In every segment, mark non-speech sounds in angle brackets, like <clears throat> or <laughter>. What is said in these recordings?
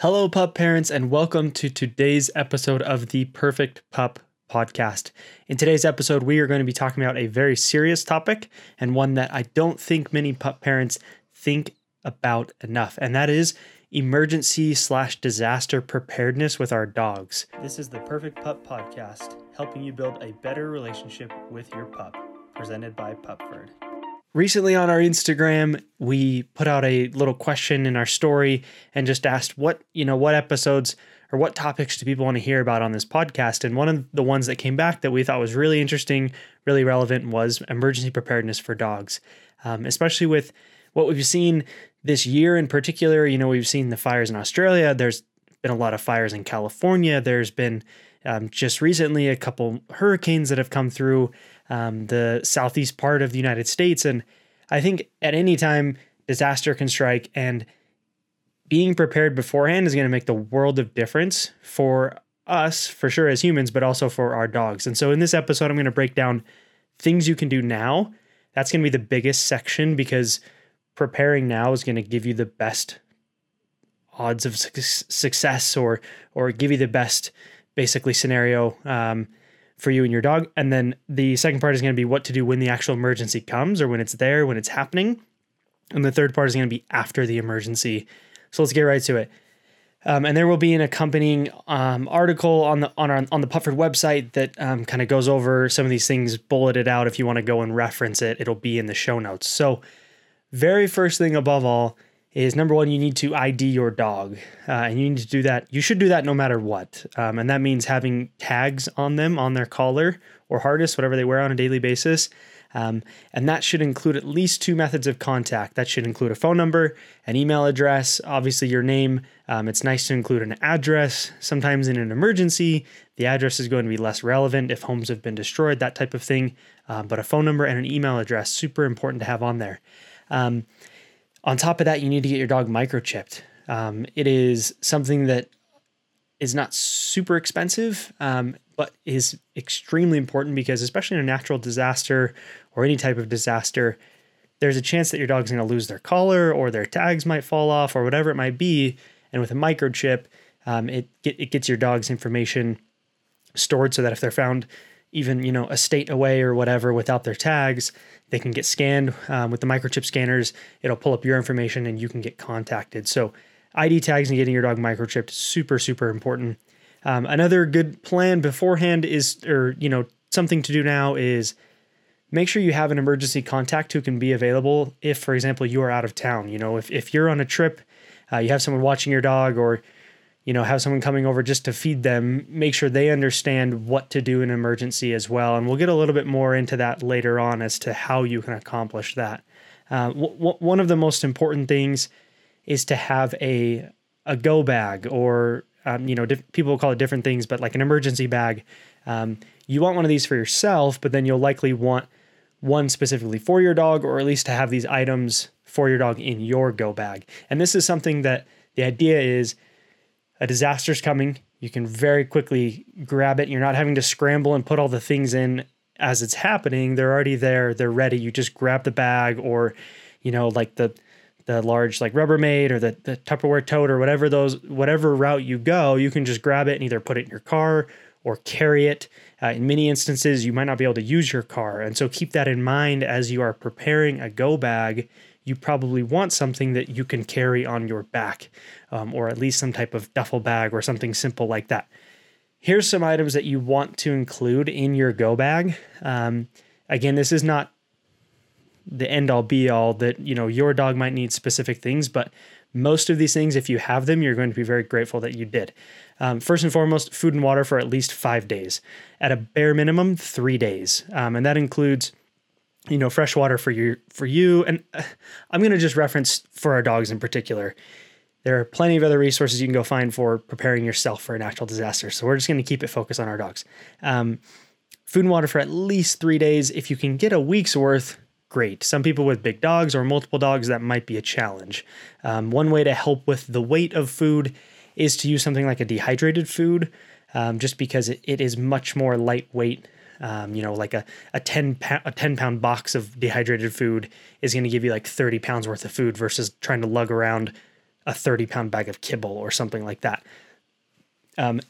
Hello, pup parents, and welcome to today's episode of the Perfect Pup Podcast. In today's episode, we are going to be talking about a very serious topic and one that I don't think many pup parents think about enough, and that is emergency slash disaster preparedness with our dogs. This is the Perfect Pup Podcast, helping you build a better relationship with your pup, presented by Pupford. Recently on our Instagram, we put out a little question in our story and just asked what, you know, what episodes or what topics do people want to hear about on this podcast? And one of the ones that came back that we thought was really interesting, really relevant was emergency preparedness for dogs, um, especially with what we've seen this year in particular. You know, we've seen the fires in Australia. There's been a lot of fires in California. There's been um, just recently a couple hurricanes that have come through um, the southeast part of the United States. And I think at any time, disaster can strike, and being prepared beforehand is going to make the world of difference for us, for sure, as humans, but also for our dogs. And so in this episode, I'm going to break down things you can do now. That's going to be the biggest section because preparing now is going to give you the best odds of success or or give you the best basically scenario um, for you and your dog. And then the second part is going to be what to do when the actual emergency comes or when it's there, when it's happening. And the third part is going to be after the emergency. So let's get right to it. Um, and there will be an accompanying um, article on the on our, on the Pupford website that um, kind of goes over some of these things bulleted out. If you want to go and reference it, it'll be in the show notes. So, very first thing above all is number one, you need to ID your dog. Uh, and you need to do that. You should do that no matter what. Um, and that means having tags on them, on their collar or harness, whatever they wear on a daily basis. Um, and that should include at least two methods of contact. That should include a phone number, an email address, obviously your name. Um, it's nice to include an address. Sometimes in an emergency, the address is going to be less relevant if homes have been destroyed, that type of thing. Uh, but a phone number and an email address, super important to have on there. Um, on top of that, you need to get your dog microchipped. Um, it is something that is not super expensive, um, but is extremely important because, especially in a natural disaster or any type of disaster, there's a chance that your dog's going to lose their collar or their tags might fall off or whatever it might be. And with a microchip, um, it it gets your dog's information stored so that if they're found even you know a state away or whatever without their tags, they can get scanned um, with the microchip scanners. It'll pull up your information and you can get contacted. So, ID tags and getting your dog microchipped super super important. Um, another good plan beforehand is, or you know, something to do now is make sure you have an emergency contact who can be available if, for example, you are out of town. You know, if if you're on a trip, uh, you have someone watching your dog, or you know, have someone coming over just to feed them, make sure they understand what to do in emergency as well. And we'll get a little bit more into that later on as to how you can accomplish that. Uh, w- one of the most important things is to have a a go bag, or um, you know, diff- people call it different things, but like an emergency bag. Um, you want one of these for yourself, but then you'll likely want one specifically for your dog, or at least to have these items for your dog in your go bag. And this is something that the idea is a disaster's coming. You can very quickly grab it. You're not having to scramble and put all the things in as it's happening. They're already there. They're ready. You just grab the bag or, you know, like the the large like Rubbermaid or the, the Tupperware tote or whatever those whatever route you go, you can just grab it and either put it in your car or carry it. Uh, in many instances, you might not be able to use your car, and so keep that in mind as you are preparing a go bag you probably want something that you can carry on your back, um, or at least some type of duffel bag or something simple like that. Here's some items that you want to include in your go bag. Um, again, this is not the end all be all that you know your dog might need specific things, but most of these things, if you have them, you're going to be very grateful that you did. Um, first and foremost, food and water for at least five days, at a bare minimum, three days, um, and that includes you know fresh water for you for you. And uh, i'm going to just reference for our dogs in particular. There are plenty of other resources you can go find for preparing yourself for a natural disaster. So we're just going to keep it focused on our dogs. Um, food and water for at least three days. If you can get a week's worth great. Some people with big dogs or multiple dogs that might be a challenge. Um, one way to help with the weight of food is to use something like a dehydrated food um, just because it, it is much more lightweight um, you know, like a, a 10 pound, a 10 pound box of dehydrated food is going to give you like 30 pounds worth of food versus trying to lug around a 30 pound bag of kibble or something like that. Um,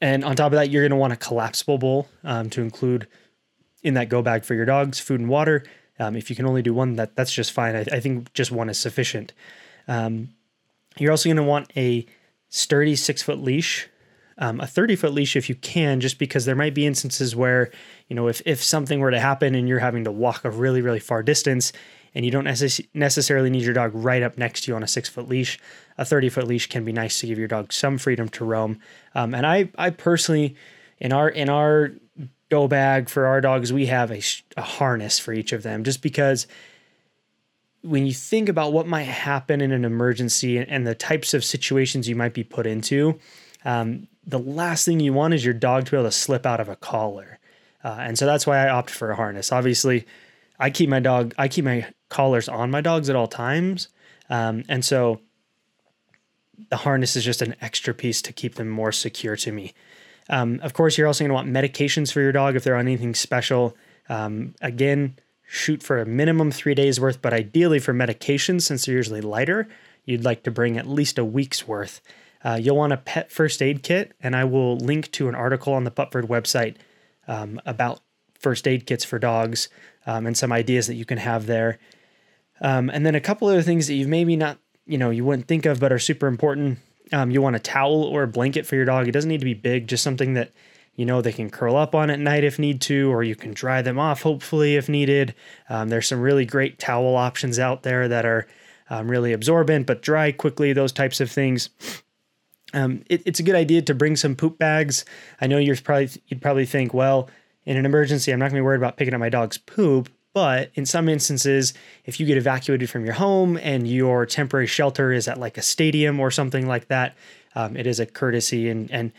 and on top of that, you're going to want a collapsible bowl um, to include in that go bag for your dogs, food and water. Um, if you can only do one, that that's just fine. I, I think just one is sufficient. Um, you're also going to want a sturdy six foot leash, um, a 30 foot leash if you can, just because there might be instances where, you know, if, if something were to happen and you're having to walk a really, really far distance and you don't necess- necessarily need your dog right up next to you on a six foot leash, a 30 foot leash can be nice to give your dog some freedom to roam. Um, and I, I personally, in our, in our go bag for our dogs, we have a, a harness for each of them just because when you think about what might happen in an emergency and the types of situations you might be put into, um, the last thing you want is your dog to be able to slip out of a collar. Uh, and so that's why I opt for a harness. Obviously, I keep my dog, I keep my collars on my dogs at all times. Um, and so the harness is just an extra piece to keep them more secure to me. Um, of course, you're also going to want medications for your dog if they're on anything special. Um, again, shoot for a minimum three days worth, but ideally for medications, since they're usually lighter, you'd like to bring at least a week's worth. Uh, you'll want a pet first aid kit, and I will link to an article on the Pupford website um, about first aid kits for dogs um, and some ideas that you can have there. Um, and then a couple other things that you've maybe not, you know, you wouldn't think of but are super important. Um, you want a towel or a blanket for your dog. It doesn't need to be big, just something that you know they can curl up on at night if need to, or you can dry them off hopefully if needed. Um, there's some really great towel options out there that are um, really absorbent but dry quickly. Those types of things. Um, it, it's a good idea to bring some poop bags. I know you're probably you'd probably think, well, in an emergency, I'm not going to be worried about picking up my dog's poop. But in some instances, if you get evacuated from your home and your temporary shelter is at like a stadium or something like that, um, it is a courtesy and and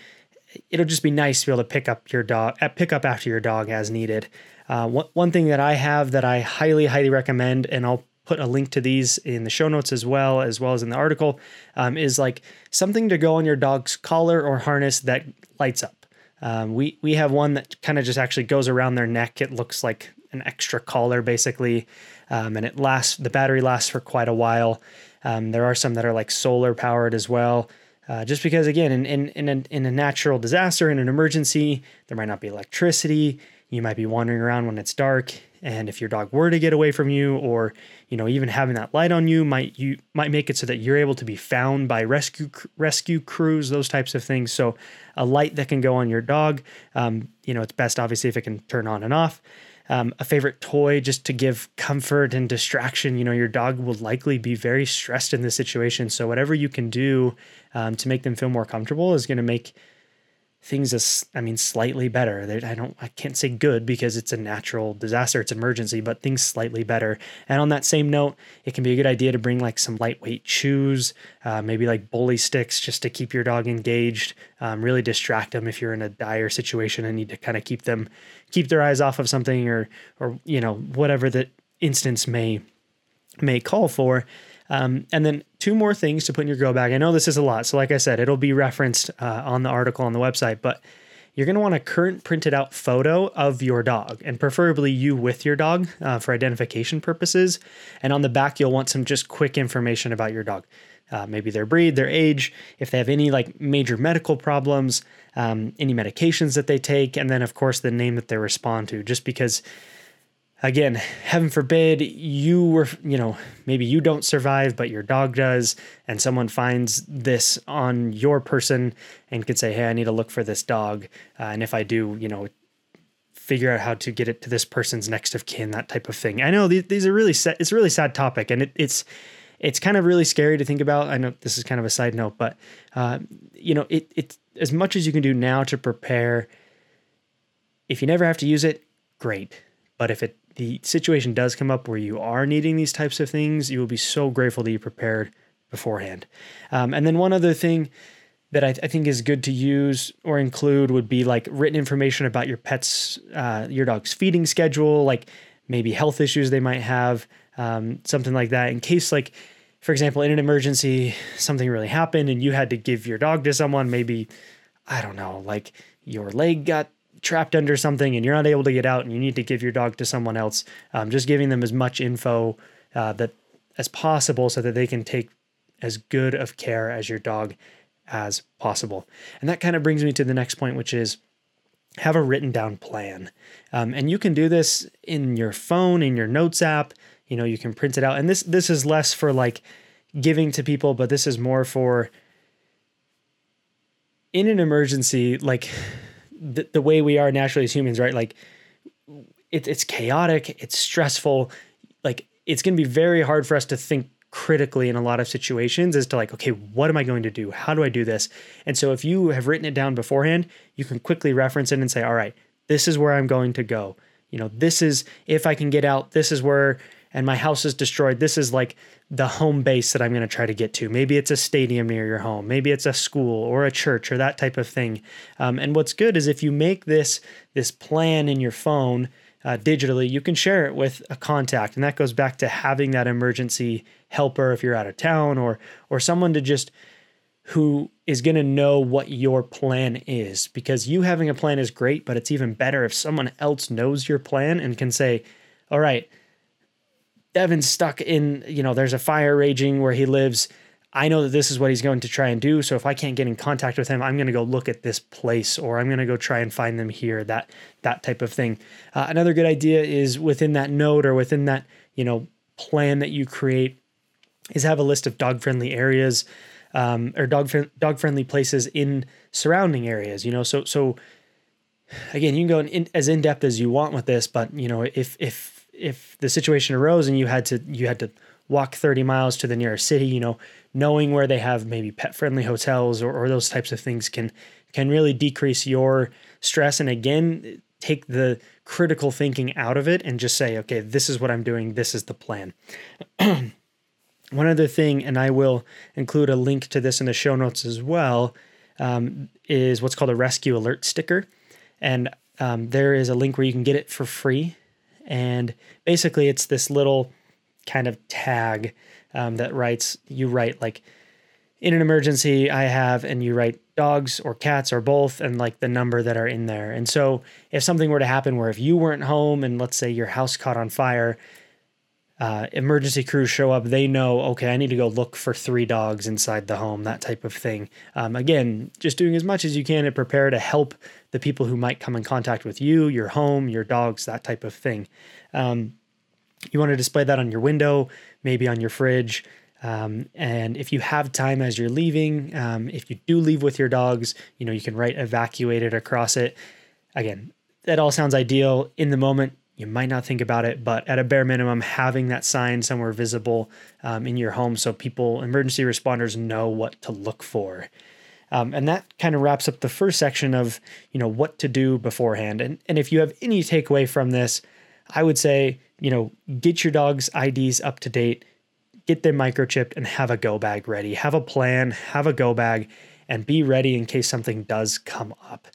it'll just be nice to be able to pick up your dog, uh, pick up after your dog as needed. Uh, one, one thing that I have that I highly, highly recommend, and I'll put a link to these in the show notes as well, as well as in the article, um, is like something to go on your dog's collar or harness that lights up. Um, we we have one that kind of just actually goes around their neck. It looks like an extra collar basically, um, and it lasts. The battery lasts for quite a while. Um, there are some that are like solar powered as well. Uh, just because again, in in in a, in a natural disaster, in an emergency, there might not be electricity. You might be wandering around when it's dark, and if your dog were to get away from you, or you know even having that light on you, might you might make it so that you're able to be found by rescue rescue crews, those types of things. So a light that can go on your dog, um, you know, it's best obviously if it can turn on and off um, a favorite toy just to give comfort and distraction. You know, your dog will likely be very stressed in this situation. So, whatever you can do um, to make them feel more comfortable is going to make things as I mean slightly better. I don't I can't say good because it's a natural disaster, it's an emergency, but things slightly better. And on that same note, it can be a good idea to bring like some lightweight chews, uh, maybe like bully sticks, just to keep your dog engaged. Um, really distract them if you're in a dire situation and need to kind of keep them keep their eyes off of something or or you know whatever the instance may may call for. Um, and then two more things to put in your go bag. I know this is a lot, so like I said, it'll be referenced uh, on the article on the website, but you're going to want a current printed out photo of your dog and preferably you with your dog uh, for identification purposes. And on the back, you'll want some just quick information about your dog. Uh, maybe their breed, their age, if they have any like major medical problems, um, any medications that they take, and then of course the name that they respond to. Just because again, heaven forbid you were, you know, maybe you don't survive, but your dog does, and someone finds this on your person and could say, hey, I need to look for this dog. Uh, and if I do, you know, figure out how to get it to this person's next of kin, that type of thing. I know these, these are really sad, it's a really sad topic, and it, it's, it's kind of really scary to think about. I know this is kind of a side note, but uh, you know, it it's as much as you can do now to prepare. If you never have to use it, great. But if it the situation does come up where you are needing these types of things, you will be so grateful that you prepared beforehand. Um, and then one other thing that I, th- I, think is good to use or include would be like written information about your pet's, uh, your dog's feeding schedule, like maybe health issues they might have, um, something like that. In case, like, for example, in an emergency, something really happened and you had to give your dog to someone, maybe, I don't know, like your leg got trapped under something and you're not able to get out and you need to give your dog to someone else, um, just giving them as much info uh, that as possible so that they can take as good of care as your dog as possible. And that kind of brings me to the next point, which is have a written down plan. Um, and you can do this in your phone, in your notes app. You know, you can print it out. And this this is less for like giving to people, but this is more for in an emergency, like the, the way we are naturally as humans, right? Like it, it's chaotic, it's stressful. Like it's going to be very hard for us to think critically in a lot of situations as to like, okay, what am I going to do? How do I do this? And so if you have written it down beforehand, you can quickly reference it and say, all right, this is where I'm going to go. You know, this is if I can get out, this is where, and my house is destroyed. This is like the home base that I'm going to try to get to. Maybe it's a stadium near your home. Maybe it's a school or a church or that type of thing. Um, and what's good is if you make this this plan in your phone uh, digitally, you can share it with a contact, and that goes back to having that emergency helper if you're out of town or or someone to just who is going to know what your plan is because you having a plan is great but it's even better if someone else knows your plan and can say all right Devin's stuck in you know there's a fire raging where he lives I know that this is what he's going to try and do. So if I can't get in contact with him, I'm going to go look at this place or I'm going to go try and find them here, that that type of thing. Uh, another good idea is within that note or within that, you know, plan that you create is have a list of dog friendly areas um, or dog dog friendly places in surrounding areas, you know. So so again, you can go in, as in depth as you want with this, but you know, if if if the situation arose and you had to you had to walk 30 miles to the nearest city, you know, knowing where they have maybe pet friendly hotels or, or those types of things can can really decrease your stress and again take the critical thinking out of it and just say okay this is what i'm doing this is the plan. <clears throat> One other thing and i will include a link to this in the show notes as well um, is what's called a rescue alert sticker. And um, there is a link where you can get it for free and basically it's this little kind of tag um, that writes you write like in an emergency I have and you write dogs or cats or both and like the number that are in there. And so if something were to happen where if you weren't home and let's say your house caught on fire, uh, emergency crews show up, they know, okay, I need to go look for three dogs inside the home, that type of thing. Um, again, just doing as much as you can to prepare to help the people who might come in contact with you, your home, your dogs, that type of thing. Um, you want to display that on your window, maybe on your fridge. Um, and if you have time as you're leaving, um, if you do leave with your dogs, you know, you can write evacuated across it. Again, that all sounds ideal in the moment. You might not think about it, but at a bare minimum, having that sign somewhere visible um, in your home so people, emergency responders, know what to look for. Um, and that kind of wraps up the first section of, you know, what to do beforehand. And, and if you have any takeaway from this, I would say, you know, get your dog's IDs up to date, get them microchipped, and have a go bag ready. Have a plan, have a go bag, and be ready in case something does come up.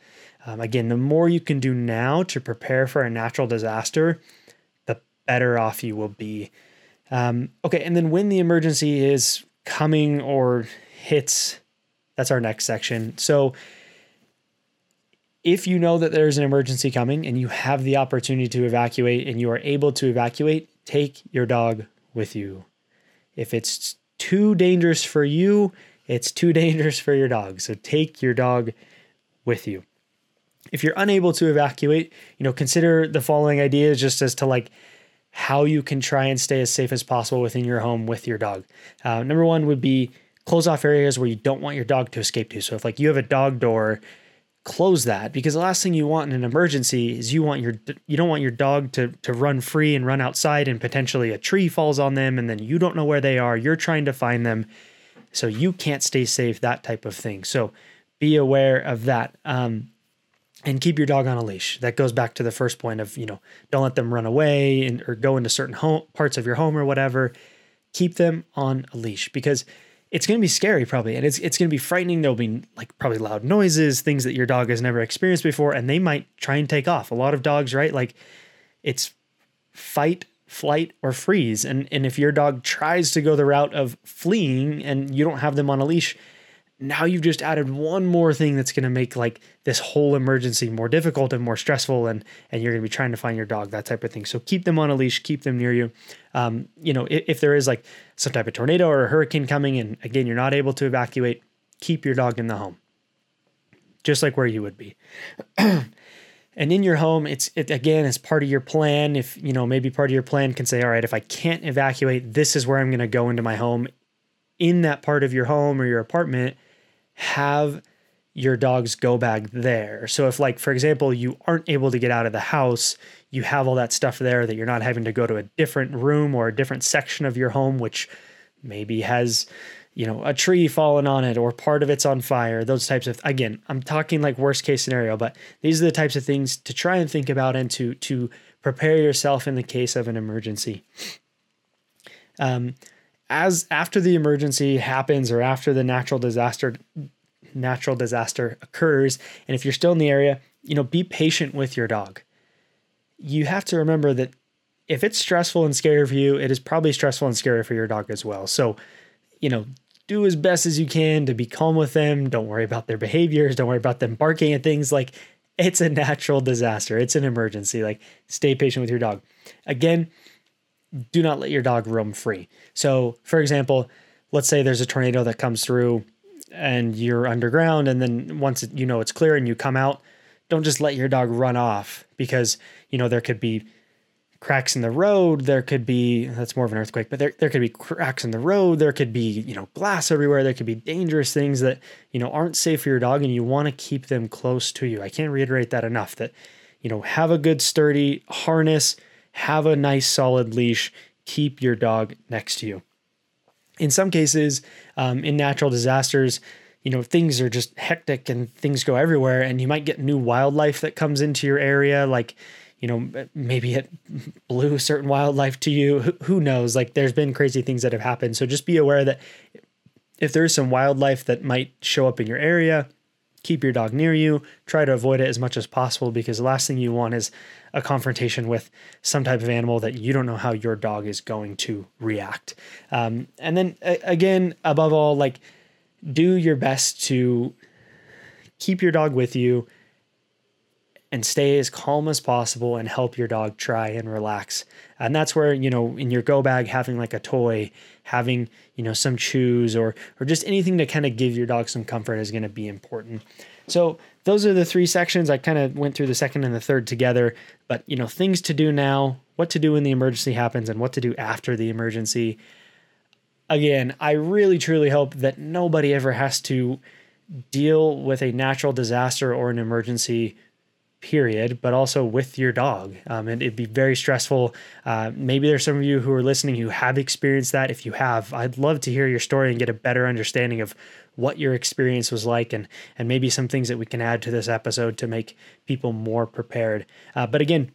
Um, again, the more you can do now to prepare for a natural disaster, the better off you will be. Um, okay, and then when the emergency is coming or hits, that's our next section. So, if you know that there's an emergency coming and you have the opportunity to evacuate and you are able to evacuate, take your dog with you. If it's too dangerous for you, it's too <laughs> dangerous for your dog. So take your dog with you. If you're unable to evacuate, you know, consider the following ideas just as to like how you can try and stay as safe as possible within your home with your dog. Uh, number one would be close off areas where you don't want your dog to escape to. So if like you have a dog door close that because the last thing you want in an emergency is you want your you don't want your dog to to run free and run outside and potentially a tree falls on them and then you don't know where they are you're trying to find them so you can't stay safe that type of thing so be aware of that um, and keep your dog on a leash. That goes back to the first point of you know don't let them run away and or go into certain home parts of your home or whatever. Keep them on a leash because it's going to be scary probably and it's it's going to be frightening. There'll be like probably loud noises things that your dog has never experienced before and they might try and take off. A lot of dogs right like it's fight flight or freeze and and if your dog tries to go the route of fleeing and you don't have them on a leash now you've just added one more thing that's going to make like this whole emergency more difficult and more stressful and and you're going to be trying to find your dog that type of thing. So keep them on a leash keep them near you. Um, you know if, if there is like some type of tornado or a hurricane coming and again you're not able to evacuate keep your dog in the home just like where you would be. <clears throat> And in your home it's it again as part of your plan. If you know maybe part of your plan can say all right if i can't evacuate this is where i'm going to go into my home. In that part of your home or your apartment have your dog's go bag there. So if like for example you aren't able to get out of the house, you have all that stuff there that you're not having to go to a different room or a different section of your home which maybe has you know a tree fallen on it or part of it's on fire those types of again i'm talking like worst case scenario but these are the types of things to try and think about and to to prepare yourself in the case of an emergency um, as after the emergency happens or after the natural disaster natural disaster occurs and if you're still in the area you know be patient with your dog. You have to remember that if it's stressful and scary for you it is probably stressful and scary for your dog as well. So you know do as best as you can to be calm with them. Don't worry about their behaviors. Don't worry about them barking at things. Like it's a natural disaster. It's an emergency. Like stay patient with your dog. Again do not let your dog roam free. So, for example, let's say there's a tornado that comes through and you're underground, and then once you know it's clear and you come out, don't just let your dog run off because you know there could be cracks in the road. There could be that's more of an earthquake, but there there could be cracks in the road. There could be you know glass everywhere. There could be dangerous things that you know aren't safe for your dog, and you want to keep them close to you. I can't reiterate that enough. That you know have a good sturdy harness have a nice solid leash, keep your dog next to you. In some cases, um, in natural disasters, you know, things are just hectic and things go everywhere, and you might get new wildlife that comes into your area, like, you know, maybe it blew certain wildlife to you. Who knows? Like, there's been crazy things that have happened. So just be aware that if there's some wildlife that might show up in your area, keep your dog near you. Try to avoid it as much as possible because the last thing you want is a confrontation with some type of animal that you don't know how your dog is going to react. Um, and then again, above all, like do your best to keep your dog with you and stay as calm as possible and help your dog try and relax. And that's where, you know, in your go bag, having like a toy, having, you know, some chews or, or just anything to kind of give your dog some comfort is going to be important. So those are the three sections. I kind of went through the second and the third together, but you know, things to do now, what to do when the emergency happens, and what to do after the emergency. Again, I really truly hope that nobody ever has to deal with a natural disaster or an emergency period, but also with your dog. Um, and it'd be very stressful. Uh, maybe there's some of you who are listening who have experienced that. If you have, I'd love to hear your story and get a better understanding of what your experience was like and and maybe some things that we can add to this episode to make people more prepared. Uh, but again,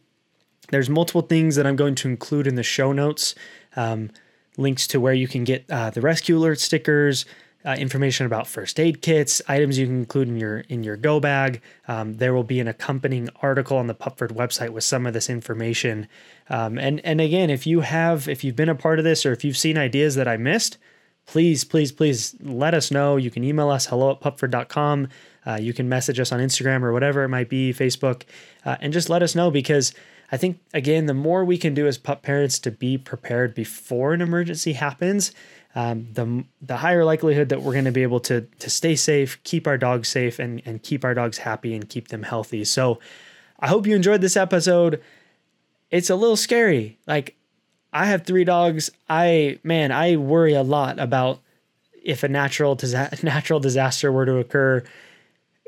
there's multiple things that I'm going to include in the show notes. Um, links to where you can get uh, the rescue alert stickers, uh, information about first aid kits, items you can include in your in your go bag. Um, there will be an accompanying article on the Pupford website with some of this information. Um, and and again, if you have if you've been a part of this or if you've seen ideas that I missed, please, please, please let us know. You can email us hello at pupford.com. Uh, you can message us on Instagram or whatever it might be, Facebook, uh, and just let us know because I think, again, the more we can do as pup parents to be prepared before an emergency happens, um, the, the higher likelihood that we're going to be able to, to stay safe, keep our dogs safe, and, and keep our dogs happy and keep them healthy. So I hope you enjoyed this episode. It's a little scary. Like, I have three dogs. I man, I worry a lot about if a natural disa- <laughs> natural disaster were to occur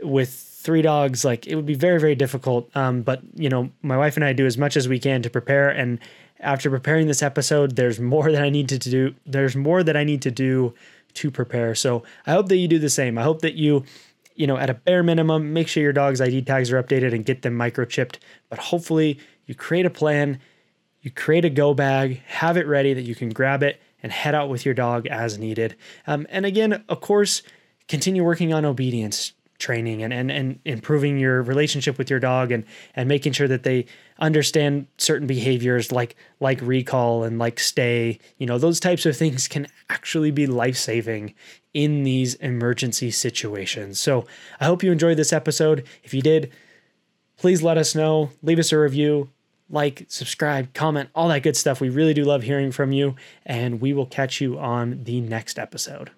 with three dogs. Like it would be very very difficult. Um, but you know, my wife and I do as much as we can to prepare. And after preparing this episode, there's more that I need to do. There's more that I need to do to prepare. So I hope that you do the same. I hope that you you know, at a bare minimum, make sure your dog's ID tags are updated and get them microchipped. But hopefully, you create a plan you create a go bag, have it ready that you can grab it and head out with your dog as needed. Um, and again, of course, continue working on obedience. Training and, and, and improving your relationship with your dog and, and making sure that they understand certain behaviors like like recall and like stay you know those types of things can actually be life-saving in these emergency situations. So i hope you enjoyed this episode. If you did please let us know leave us a review like subscribe comment all that good stuff. We really do love hearing from you and we will catch you on the next episode